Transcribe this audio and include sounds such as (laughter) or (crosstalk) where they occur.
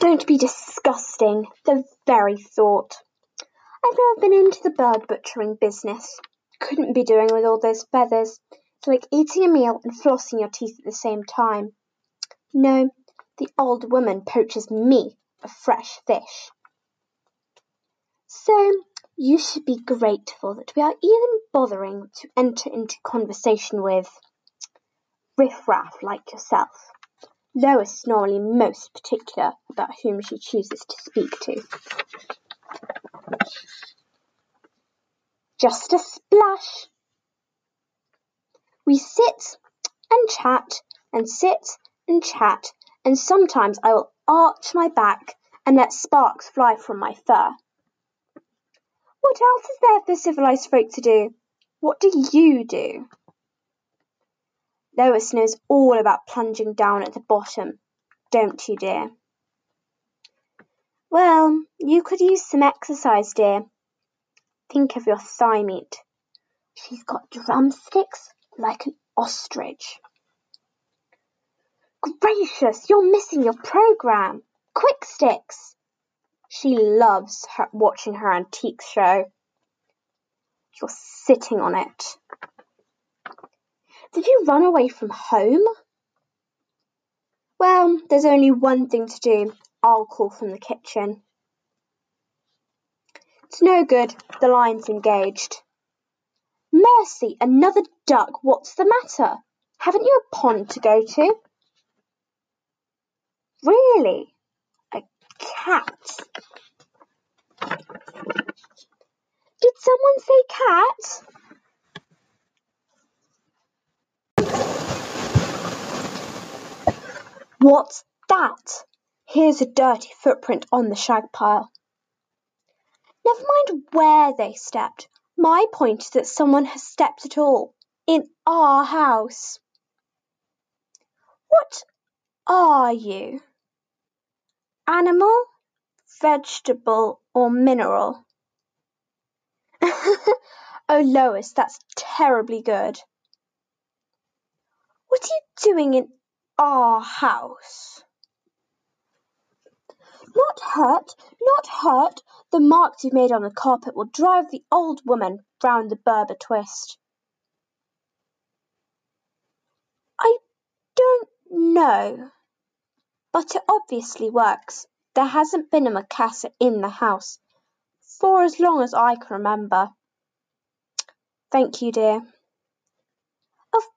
Don't be disgusting. The very thought. I've never been into the bird butchering business. Couldn't be doing with all those feathers. It's like eating a meal and flossing your teeth at the same time. No, the old woman poaches me a fresh fish. So you should be grateful that we are even bothering to enter into conversation with riffraff like yourself. Lois is normally most particular about whom she chooses to speak to. Just a splash. We sit and chat and sit and chat, and sometimes I will arch my back and let sparks fly from my fur. What else is there for civilized folk to do? What do you do? Lois knows all about plunging down at the bottom, don't you, dear? Well, you could use some exercise, dear. Think of your thigh meat. She's got drumsticks like an ostrich. Gracious, you're missing your program. Quick sticks. She loves her, watching her antique show. You're sitting on it. Did you run away from home? Well, there's only one thing to do. I'll call from the kitchen. It's no good. The line's engaged. Mercy, another duck. What's the matter? Haven't you a pond to go to? Really? A cat? Did someone say cat? What's that? Here's a dirty footprint on the shag pile. Never mind where they stepped. My point is that someone has stepped at all. In our house. What are you? Animal, vegetable, or mineral? (laughs) oh, Lois, that's terribly good. What are you doing in our house? Not hurt, not hurt. The marks you've made on the carpet will drive the old woman round the Berber twist. I don't know, but it obviously works. There hasn't been a Macassar in the house for as long as I can remember. Thank you, dear.